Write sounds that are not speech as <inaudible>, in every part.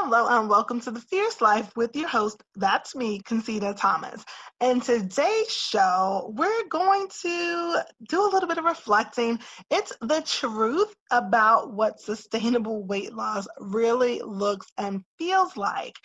Hello and welcome to the Fierce Life with your host, that's me, Concita Thomas. And today's show, we're going to do a little bit of reflecting. It's the truth about what sustainable weight loss really looks and feels like.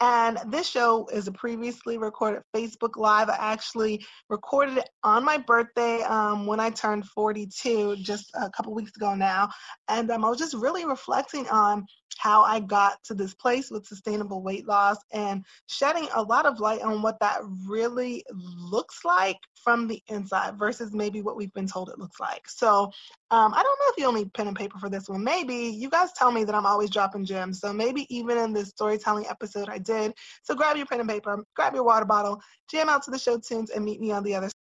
And this show is a previously recorded Facebook Live. I actually recorded it on my birthday um, when I turned 42, just a couple weeks ago now. And um, I was just really reflecting on how I got to this place with sustainable weight loss and shedding a lot of light on what that really looks like from the inside versus maybe what we've been told it looks like. So um, I don't know if you'll need pen and paper for this one. Maybe you guys tell me that I'm always dropping gems. So maybe even in this storytelling episode I did. So grab your pen and paper, grab your water bottle, jam out to the show tunes, and meet me on the other side.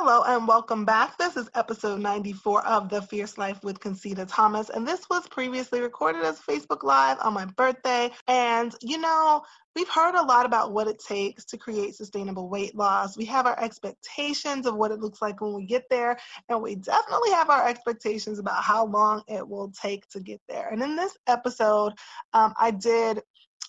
Hello and welcome back. This is episode 94 of The Fierce Life with Concita Thomas, and this was previously recorded as Facebook Live on my birthday. And you know, we've heard a lot about what it takes to create sustainable weight loss. We have our expectations of what it looks like when we get there, and we definitely have our expectations about how long it will take to get there. And in this episode, um, I did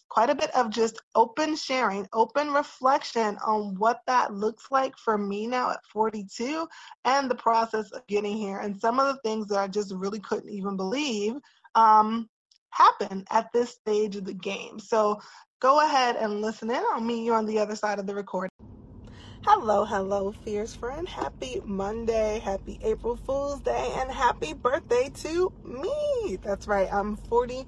quite a bit of just open sharing, open reflection on what that looks like for me now at 42 and the process of getting here. And some of the things that I just really couldn't even believe um, happen at this stage of the game. So go ahead and listen in. I'll meet you on the other side of the recording. Hello, hello, fierce friend. Happy Monday, happy April Fool's Day, and happy birthday to me. That's right, I'm 40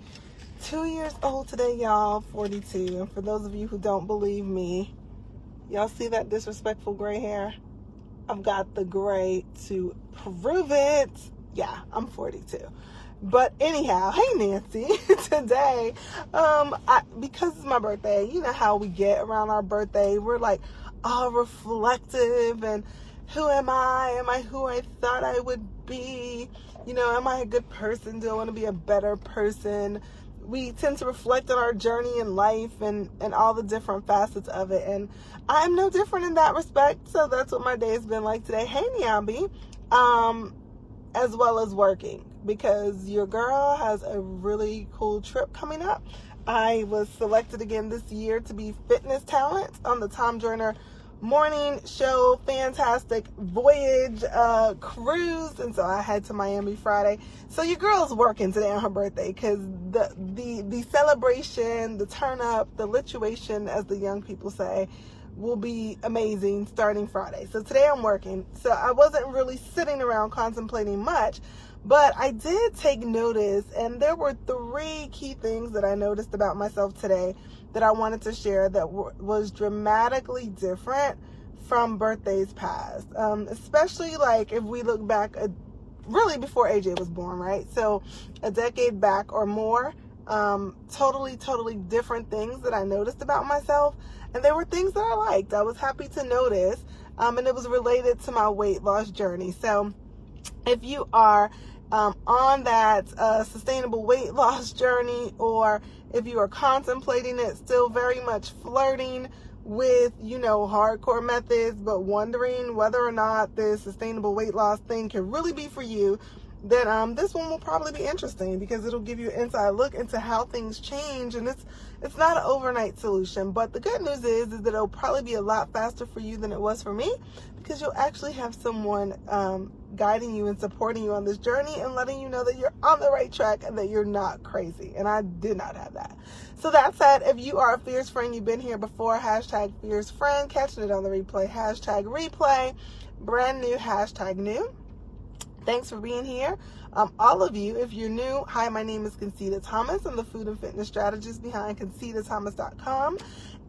two years old today, y'all. 42. And for those of you who don't believe me, y'all see that disrespectful gray hair? I've got the gray to prove it. Yeah, I'm 42. But anyhow, hey Nancy, <laughs> today, um, I, because it's my birthday, you know how we get around our birthday. We're like all reflective and who am I? Am I who I thought I would be? You know, am I a good person? Do I want to be a better person? We tend to reflect on our journey in life and and all the different facets of it. And i'm no different in that respect. So that's what my day has been like today. Hey Nyambi, um as well as working because your girl has a really cool trip coming up. I was selected again this year to be fitness talent on the tom joyner morning show, fantastic voyage uh, cruise, and so I head to Miami Friday. So your girl's working today on her birthday because the the the celebration, the turn up, the lituation, as the young people say, will be amazing starting Friday. So today I'm working, so I wasn't really sitting around contemplating much. But I did take notice, and there were three key things that I noticed about myself today that I wanted to share that w- was dramatically different from birthdays past. Um, especially like if we look back, a, really before AJ was born, right? So a decade back or more. Um, totally, totally different things that I noticed about myself. And they were things that I liked. I was happy to notice. Um, and it was related to my weight loss journey. So if you are um, on that uh, sustainable weight <laughs> loss journey, or if you are contemplating it, still very much flirting with, you know, hardcore methods, but wondering whether or not this sustainable weight loss thing can really be for you, then um, this one will probably be interesting because it'll give you an inside look into how things change and it's it's not an overnight solution but the good news is is that it'll probably be a lot faster for you than it was for me because you'll actually have someone um, guiding you and supporting you on this journey and letting you know that you're on the right track and that you're not crazy and I did not have that. So that said if you are a fierce friend you've been here before hashtag fierce friend catching it on the replay hashtag replay brand new hashtag new Thanks for being here. Um, all of you, if you're new, hi, my name is Concita Thomas. I'm the food and fitness strategist behind ConcitaThomas.com.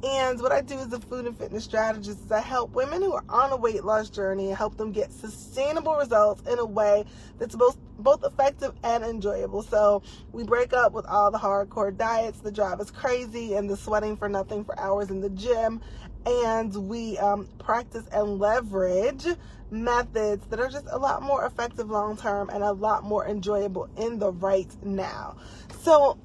And what I do as a food and fitness strategist is I help women who are on a weight loss journey and help them get sustainable results in a way that's both both effective and enjoyable. So we break up with all the hardcore diets, the drive is crazy, and the sweating for nothing for hours in the gym. And we um, practice and leverage methods that are just a lot more effective long term and a lot more enjoyable in the right now. So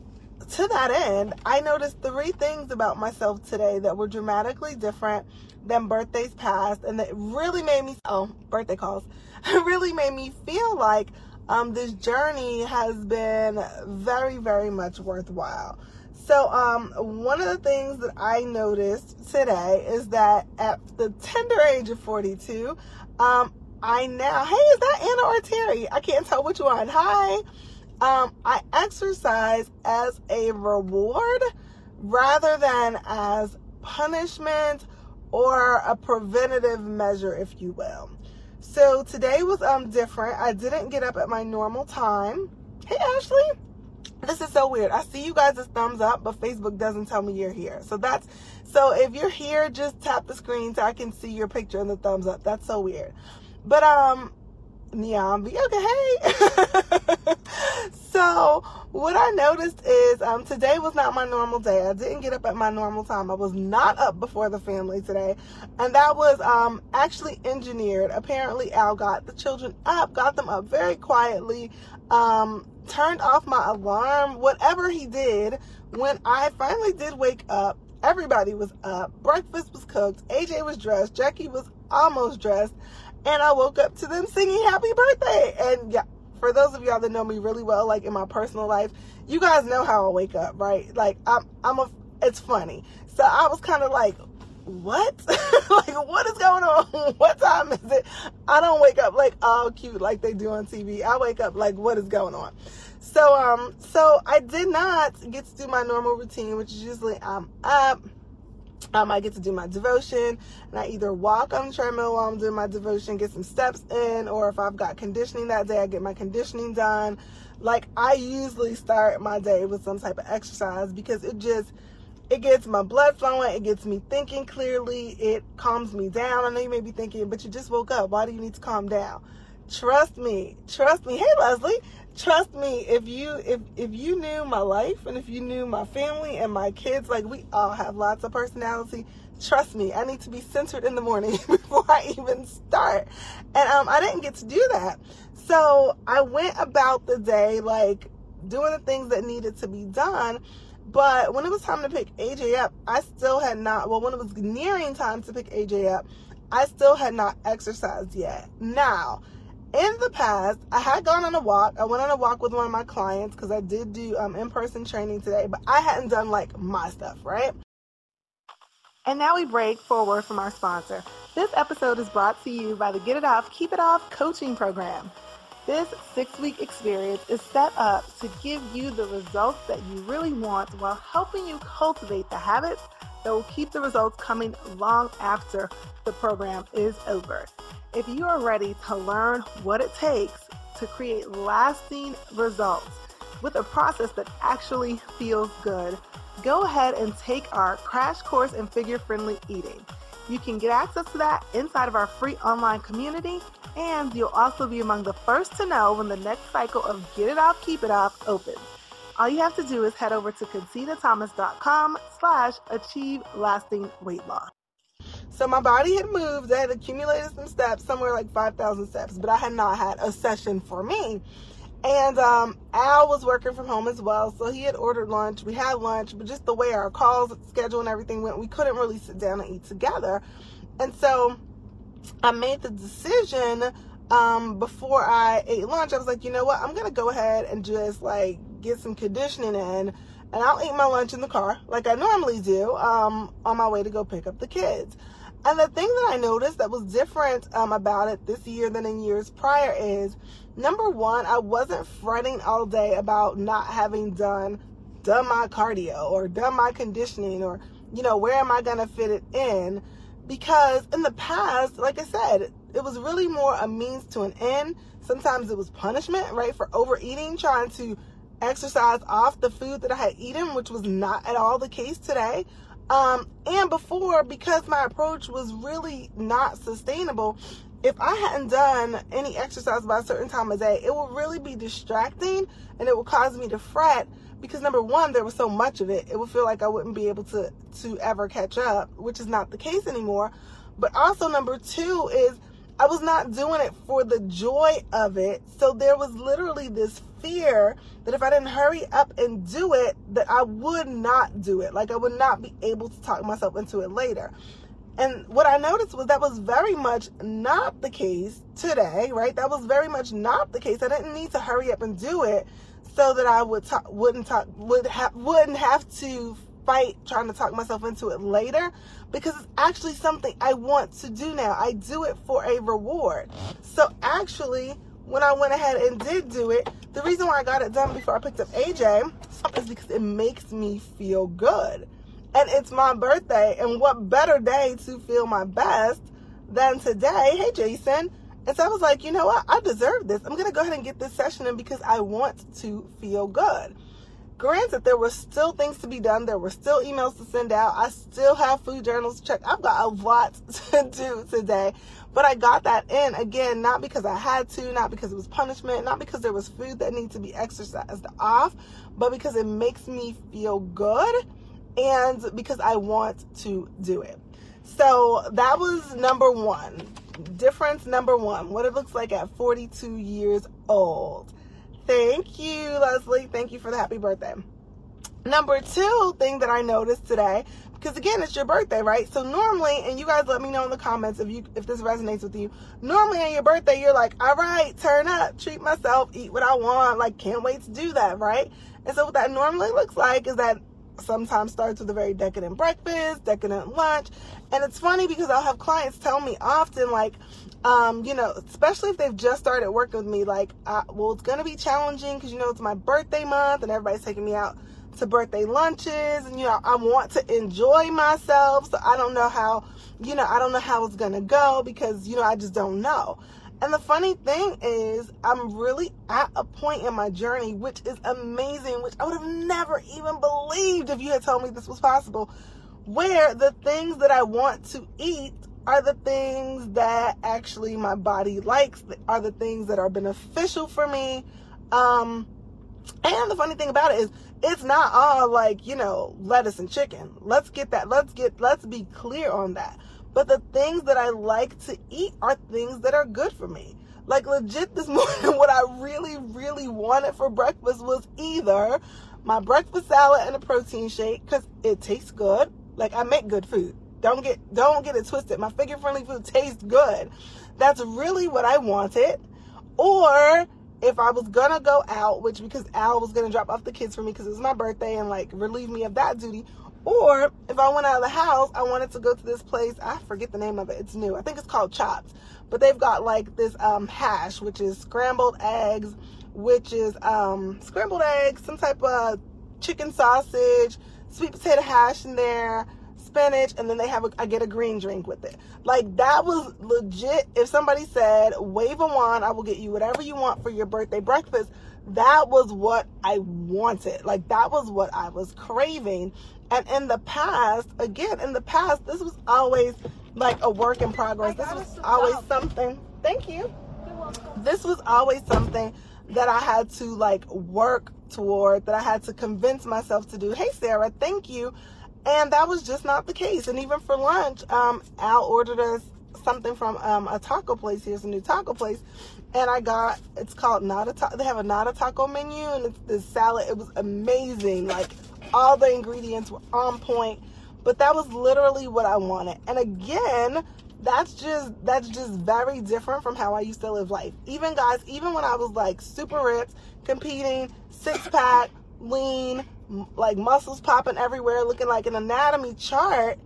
to that end, I noticed three things about myself today that were dramatically different than birthdays past, and that really made me oh birthday calls <laughs> really made me feel like um, this journey has been very very much worthwhile. So um, one of the things that I noticed today is that at the tender age of 42, um, I now hey is that Anna or Terry? I can't tell which one. Hi. Um, I exercise as a reward rather than as punishment or a preventative measure, if you will. So today was um different. I didn't get up at my normal time. Hey Ashley, this is so weird. I see you guys' thumbs up, but Facebook doesn't tell me you're here. So that's so if you're here, just tap the screen so I can see your picture and the thumbs up. That's so weird. But um Niambi. Okay, hey. <laughs> so what I noticed is um, today was not my normal day. I didn't get up at my normal time. I was not up before the family today, and that was um, actually engineered. Apparently, Al got the children up, got them up very quietly, um, turned off my alarm. Whatever he did, when I finally did wake up, everybody was up. Breakfast was cooked. AJ was dressed. Jackie was almost dressed and I woke up to them singing happy birthday. And yeah, for those of y'all that know me really well, like in my personal life, you guys know how I wake up, right? Like I'm, I'm a, it's funny. So I was kind of like, what? <laughs> like what is going on? <laughs> what time is it? I don't wake up like all cute like they do on TV. I wake up like what is going on? So um, so I did not get to do my normal routine, which is usually I'm up um, I get to do my devotion and I either walk on the treadmill while I'm doing my devotion, get some steps in, or if I've got conditioning that day, I get my conditioning done. Like I usually start my day with some type of exercise because it just it gets my blood flowing, it gets me thinking clearly, it calms me down. I know you may be thinking, but you just woke up. Why do you need to calm down? Trust me, trust me. Hey Leslie, trust me if you if if you knew my life and if you knew my family and my kids like we all have lots of personality trust me i need to be centered in the morning <laughs> before i even start and um, i didn't get to do that so i went about the day like doing the things that needed to be done but when it was time to pick aj up i still had not well when it was nearing time to pick aj up i still had not exercised yet now in the past, I had gone on a walk. I went on a walk with one of my clients because I did do um, in person training today, but I hadn't done like my stuff, right? And now we break for a word from our sponsor. This episode is brought to you by the Get It Off, Keep It Off coaching program. This six week experience is set up to give you the results that you really want while helping you cultivate the habits that will keep the results coming long after the program is over. If you are ready to learn what it takes to create lasting results with a process that actually feels good, go ahead and take our crash course in figure friendly eating. You can get access to that inside of our free online community, and you'll also be among the first to know when the next cycle of Get It Off, Keep It Off opens. All you have to do is head over to concitathomas.com slash achieve lasting weight loss. So my body had moved. I had accumulated some steps, somewhere like 5,000 steps, but I had not had a session for me. And um, Al was working from home as well, so he had ordered lunch. We had lunch, but just the way our calls schedule and everything went, we couldn't really sit down and eat together. And so I made the decision um, before I ate lunch. I was like, you know what? I'm gonna go ahead and just like get some conditioning in, and I'll eat my lunch in the car like I normally do um, on my way to go pick up the kids. And the thing that I noticed that was different um, about it this year than in years prior is number one, I wasn't fretting all day about not having done done my cardio or done my conditioning or you know where am I gonna fit it in because in the past, like I said, it was really more a means to an end. Sometimes it was punishment, right, for overeating, trying to exercise off the food that I had eaten, which was not at all the case today. Um, and before, because my approach was really not sustainable, if I hadn't done any exercise by a certain time of day, it would really be distracting and it would cause me to fret because number one, there was so much of it. It would feel like I wouldn't be able to to ever catch up, which is not the case anymore. But also number two is I was not doing it for the joy of it. So there was literally this fear that if I didn't hurry up and do it, that I would not do it. Like I would not be able to talk myself into it later. And what I noticed was that was very much not the case today, right? That was very much not the case. I didn't need to hurry up and do it so that I would talk, wouldn't talk, would have, wouldn't have to fight trying to talk myself into it later because it's actually something I want to do now. I do it for a reward. So actually, when I went ahead and did do it, the reason why I got it done before I picked up AJ is because it makes me feel good and it's my birthday. And what better day to feel my best than today? Hey, Jason. And so I was like, you know what? I deserve this. I'm going to go ahead and get this session in because I want to feel good. Granted, there were still things to be done. There were still emails to send out. I still have food journals to check. I've got a lot <laughs> to do today. But I got that in again, not because I had to, not because it was punishment, not because there was food that needed to be exercised off, but because it makes me feel good and because I want to do it. So that was number one. Difference number one, what it looks like at 42 years old. Thank you, Leslie. Thank you for the happy birthday. Number two thing that I noticed today, because again, it's your birthday, right? So normally, and you guys let me know in the comments if you if this resonates with you. Normally on your birthday, you're like, all right, turn up, treat myself, eat what I want, like can't wait to do that, right? And so what that normally looks like is that sometimes starts with a very decadent breakfast, decadent lunch. And it's funny because I'll have clients tell me often, like, um, you know, especially if they've just started working with me, like, uh, well, it's going to be challenging because, you know, it's my birthday month and everybody's taking me out to birthday lunches and, you know, I want to enjoy myself. So I don't know how, you know, I don't know how it's going to go because, you know, I just don't know. And the funny thing is, I'm really at a point in my journey, which is amazing, which I would have never even believed if you had told me this was possible, where the things that I want to eat are the things that actually my body likes, are the things that are beneficial for me. Um, and the funny thing about it is, it's not all like, you know, lettuce and chicken. Let's get that, let's get, let's be clear on that. But the things that I like to eat are things that are good for me. Like legit this <laughs> morning, what I really, really wanted for breakfast was either my breakfast salad and a protein shake because it tastes good. Like I make good food. Don't get don't get it twisted. My figure friendly food tastes good. That's really what I wanted. Or if I was gonna go out, which because Al was gonna drop off the kids for me because it was my birthday and like relieve me of that duty, or if I went out of the house, I wanted to go to this place. I forget the name of it. It's new. I think it's called Chops. But they've got like this um, hash, which is scrambled eggs, which is um, scrambled eggs, some type of chicken sausage, sweet potato hash in there, spinach, and then they have a, I get a green drink with it. Like that was legit. If somebody said, wave a wand, I will get you whatever you want for your birthday breakfast. That was what I wanted. Like that was what I was craving. And in the past, again, in the past, this was always like a work in progress. This was always something. Thank you. This was always something that I had to like work toward, that I had to convince myself to do. Hey, Sarah, thank you. And that was just not the case. And even for lunch, um, Al ordered us something from um, a taco place. Here's a new taco place. And I got, it's called Not a—they have a Not a Taco menu, and it's this salad. It was amazing. Like, all the ingredients were on point but that was literally what I wanted. And again, that's just that's just very different from how I used to live life. Even guys, even when I was like super ripped, competing, six pack, lean, like muscles popping everywhere, looking like an anatomy chart.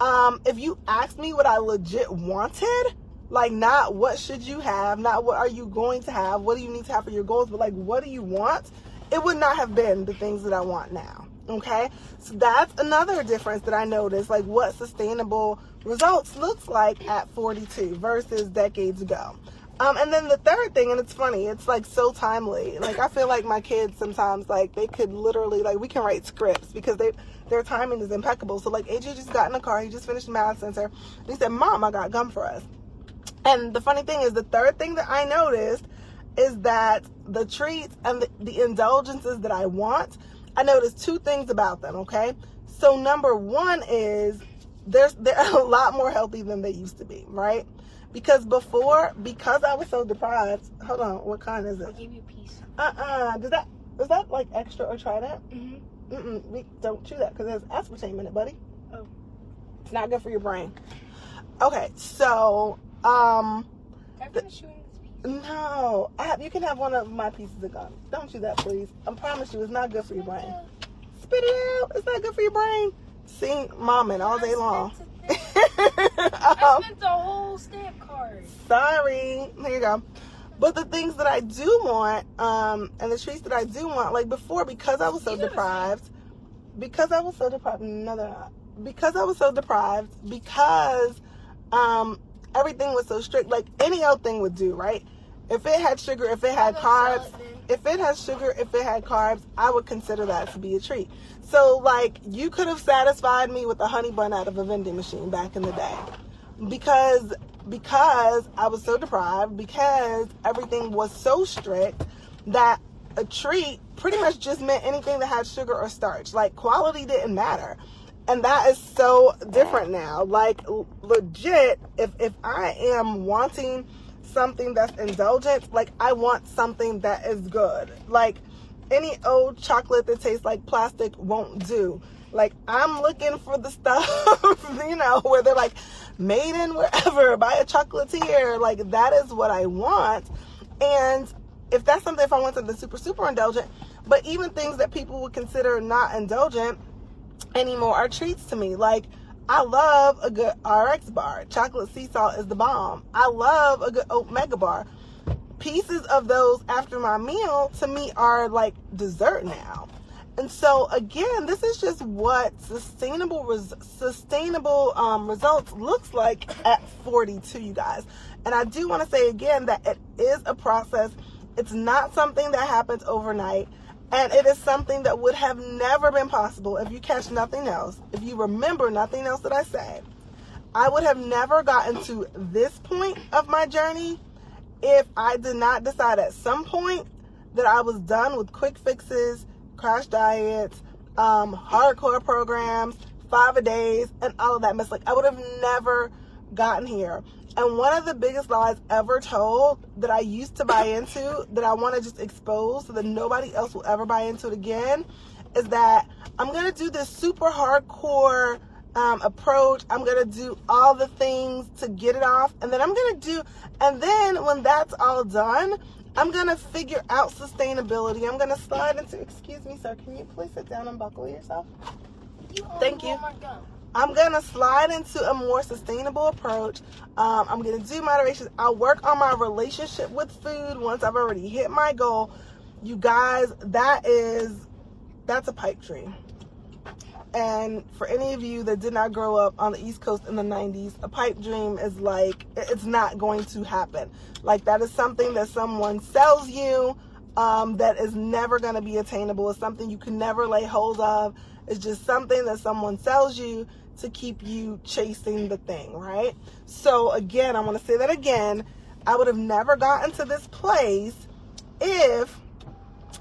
Um, if you asked me what I legit wanted, like not what should you have, not what are you going to have, what do you need to have for your goals, but like what do you want, it would not have been the things that I want now. Okay, so that's another difference that I noticed, like what sustainable results looks like at 42 versus decades ago. Um, and then the third thing, and it's funny, it's like so timely. Like I feel like my kids sometimes like they could literally like we can write scripts because they their timing is impeccable. So like AJ just got in the car, he just finished math center, and he said, "Mom, I got gum for us." And the funny thing is, the third thing that I noticed is that the treats and the, the indulgences that I want, I noticed two things about them, okay? So number one is there's they're <laughs> a lot more healthy than they used to be, right? Because before, because I was so deprived. Hold on, what kind is it? I gave you a piece. Uh uh Does that is that like extra or trident? Mm-hmm. Mm-mm. We don't chew that because there's aspartame in it, buddy. Oh. It's not good for your brain. Okay, so um, Can I finish chewing this no, I have, you can have one of my pieces of gum. Don't chew that, please. I promise you, it's not good for your brain. Spit it out. It's not good for your brain. See, momming all day long. <laughs> I um, spent the whole stamp card. sorry. Here you go. But the things that I do want, um, and the treats that I do want, like before, because I was so the deprived, because I was so deprived, no, they're not. Because I was so deprived, because um, everything was so strict, like any old thing would do, right? If it had sugar, if it had carbs, if it has sugar, if it had carbs, I would consider that to be a treat. So, like, you could have satisfied me with a honey bun out of a vending machine back in the day, because because I was so deprived, because everything was so strict that a treat pretty much just meant anything that had sugar or starch. Like, quality didn't matter. And that is so different now. Like, legit, if, if I am wanting something that's indulgent, like, I want something that is good. Like, any old chocolate that tastes like plastic won't do. Like, I'm looking for the <laughs> stuff, you know, where they're like, made in wherever <laughs> by a chocolatier. Like, that is what I want. And if that's something, if I want something super, super indulgent, but even things that people would consider not indulgent anymore are treats to me. Like, I love a good RX bar. Chocolate sea salt is the bomb. I love a good Oatmega bar. Pieces of those after my meal to me are like dessert now. And so again, this is just what sustainable res- sustainable um, results looks like at 42, you guys. And I do want to say again that it is a process. It's not something that happens overnight. And it is something that would have never been possible if you catch nothing else, if you remember nothing else that I said. I would have never gotten to this point of my journey if I did not decide at some point that I was done with quick fixes, crash diets, um, hardcore programs, five a days, and all of that mess. Like I would have never gotten here. And one of the biggest lies ever told that I used to buy into, that I want to just expose so that nobody else will ever buy into it again, is that I'm gonna do this super hardcore um, approach. I'm gonna do all the things to get it off, and then I'm gonna do, and then when that's all done, I'm gonna figure out sustainability. I'm gonna slide into. Excuse me, sir. Can you please sit down and buckle yourself? You Thank you. I'm gonna slide into a more sustainable approach. Um, I'm gonna do moderation. I'll work on my relationship with food once I've already hit my goal. You guys, that is that's a pipe dream. And for any of you that did not grow up on the East Coast in the 90s, a pipe dream is like it's not going to happen. Like that is something that someone sells you um, that is never going to be attainable. It's something you can never lay hold of. It's just something that someone sells you to keep you chasing the thing, right? So again, I want to say that again. I would have never gotten to this place if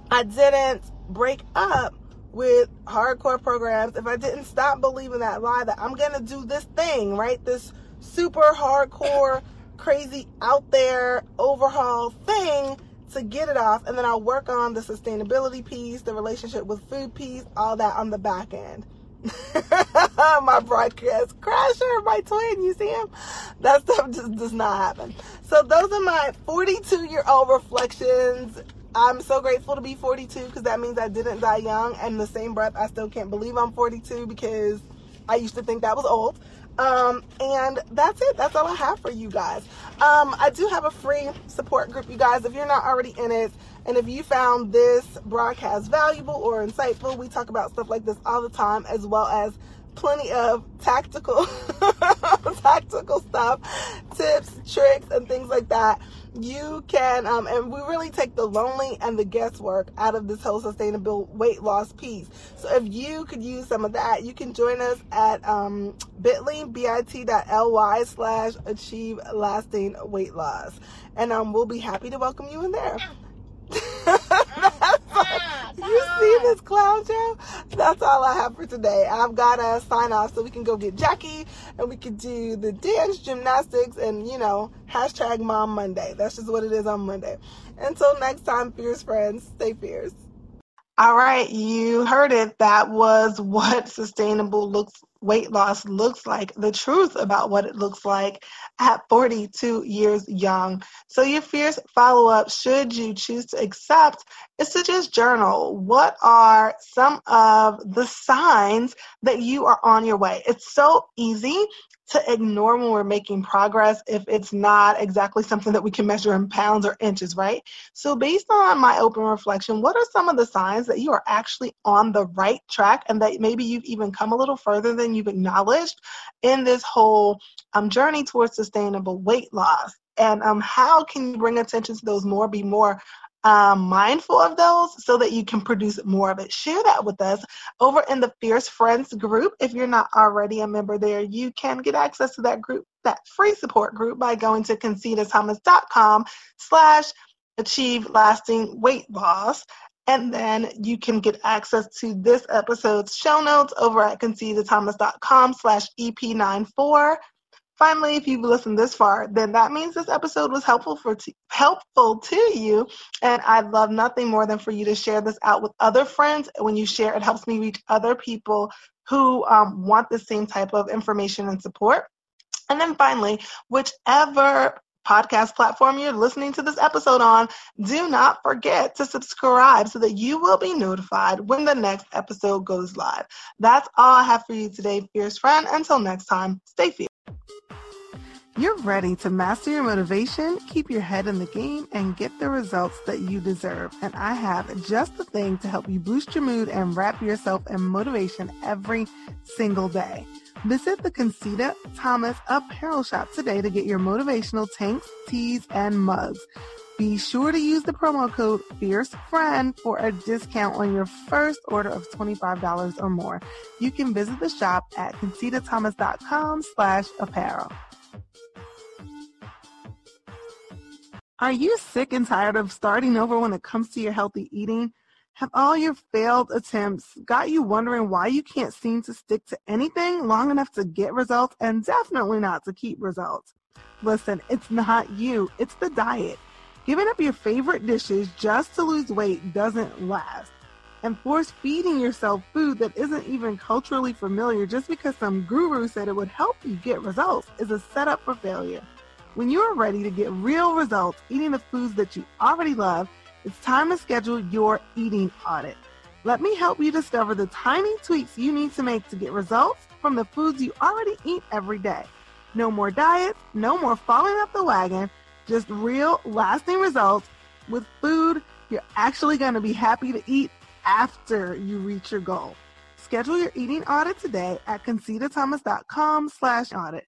I didn't break up with hardcore programs, if I didn't stop believing that lie that I'm gonna do this thing, right? This super hardcore, crazy, out there overhaul thing to get it off, and then I'll work on the sustainability piece, the relationship with food piece, all that on the back end. <laughs> my broadcast crasher, my twin, you see him? That stuff just does not happen. So those are my 42 year old reflections. I'm so grateful to be 42 because that means I didn't die young. And the same breath, I still can't believe I'm 42 because I used to think that was old. Um, and that's it. That's all I have for you guys. Um, I do have a free support group, you guys. If you're not already in it, and if you found this broadcast valuable or insightful, we talk about stuff like this all the time, as well as plenty of tactical <laughs> <laughs> <laughs> tactical stuff, tips, tricks, and things like that. You can, um, and we really take the lonely and the guesswork out of this whole sustainable weight loss piece. So if you could use some of that, you can join us at um, bit.ly, bit.ly slash achieve lasting weight loss. And um, we'll be happy to welcome you in there. <laughs> you see this clown show? That's all I have for today. I've got to sign off so we can go get Jackie and we can do the dance, gymnastics, and you know, hashtag Mom Monday. That's just what it is on Monday. Until next time, fierce friends, stay fierce. All right, you heard it. That was <laughs> what sustainable looks weight loss looks like, the truth about what it looks like at 42 years young. So your fierce follow up, should you choose to accept, is to just journal. What are some of the signs that you are on your way? It's so easy to ignore when we're making progress if it's not exactly something that we can measure in pounds or inches, right? So, based on my open reflection, what are some of the signs that you are actually on the right track and that maybe you've even come a little further than you've acknowledged in this whole um, journey towards sustainable weight loss? And um, how can you bring attention to those more, be more um, mindful of those so that you can produce more of it. Share that with us over in the Fierce Friends group. If you're not already a member there, you can get access to that group, that free support group by going to concitathomas.com slash achieve lasting weight loss. And then you can get access to this episode's show notes over at concitathomas.com slash EP94. Finally, if you've listened this far, then that means this episode was helpful for t- helpful to you, and I'd love nothing more than for you to share this out with other friends. When you share, it helps me reach other people who um, want the same type of information and support. And then finally, whichever podcast platform you're listening to this episode on, do not forget to subscribe so that you will be notified when the next episode goes live. That's all I have for you today, fierce friend. Until next time, stay fierce. You're ready to master your motivation, keep your head in the game, and get the results that you deserve. And I have just the thing to help you boost your mood and wrap yourself in motivation every single day. Visit the Concita Thomas Apparel Shop today to get your motivational tanks, tees, and mugs. Be sure to use the promo code FierceFriend for a discount on your first order of $25 or more. You can visit the shop at concitathomas.com slash apparel. Are you sick and tired of starting over when it comes to your healthy eating? Have all your failed attempts got you wondering why you can't seem to stick to anything long enough to get results and definitely not to keep results? Listen, it's not you, it's the diet. Giving up your favorite dishes just to lose weight doesn't last. And force feeding yourself food that isn't even culturally familiar just because some guru said it would help you get results is a setup for failure. When you are ready to get real results eating the foods that you already love, it's time to schedule your eating audit. Let me help you discover the tiny tweaks you need to make to get results from the foods you already eat every day. No more diets, no more falling off the wagon, just real lasting results with food you're actually going to be happy to eat after you reach your goal. Schedule your eating audit today at concitathomas.com slash audit.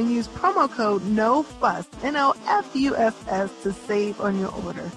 and use promo code NOFUSS, N-O-F-U-S-S, to save on your order.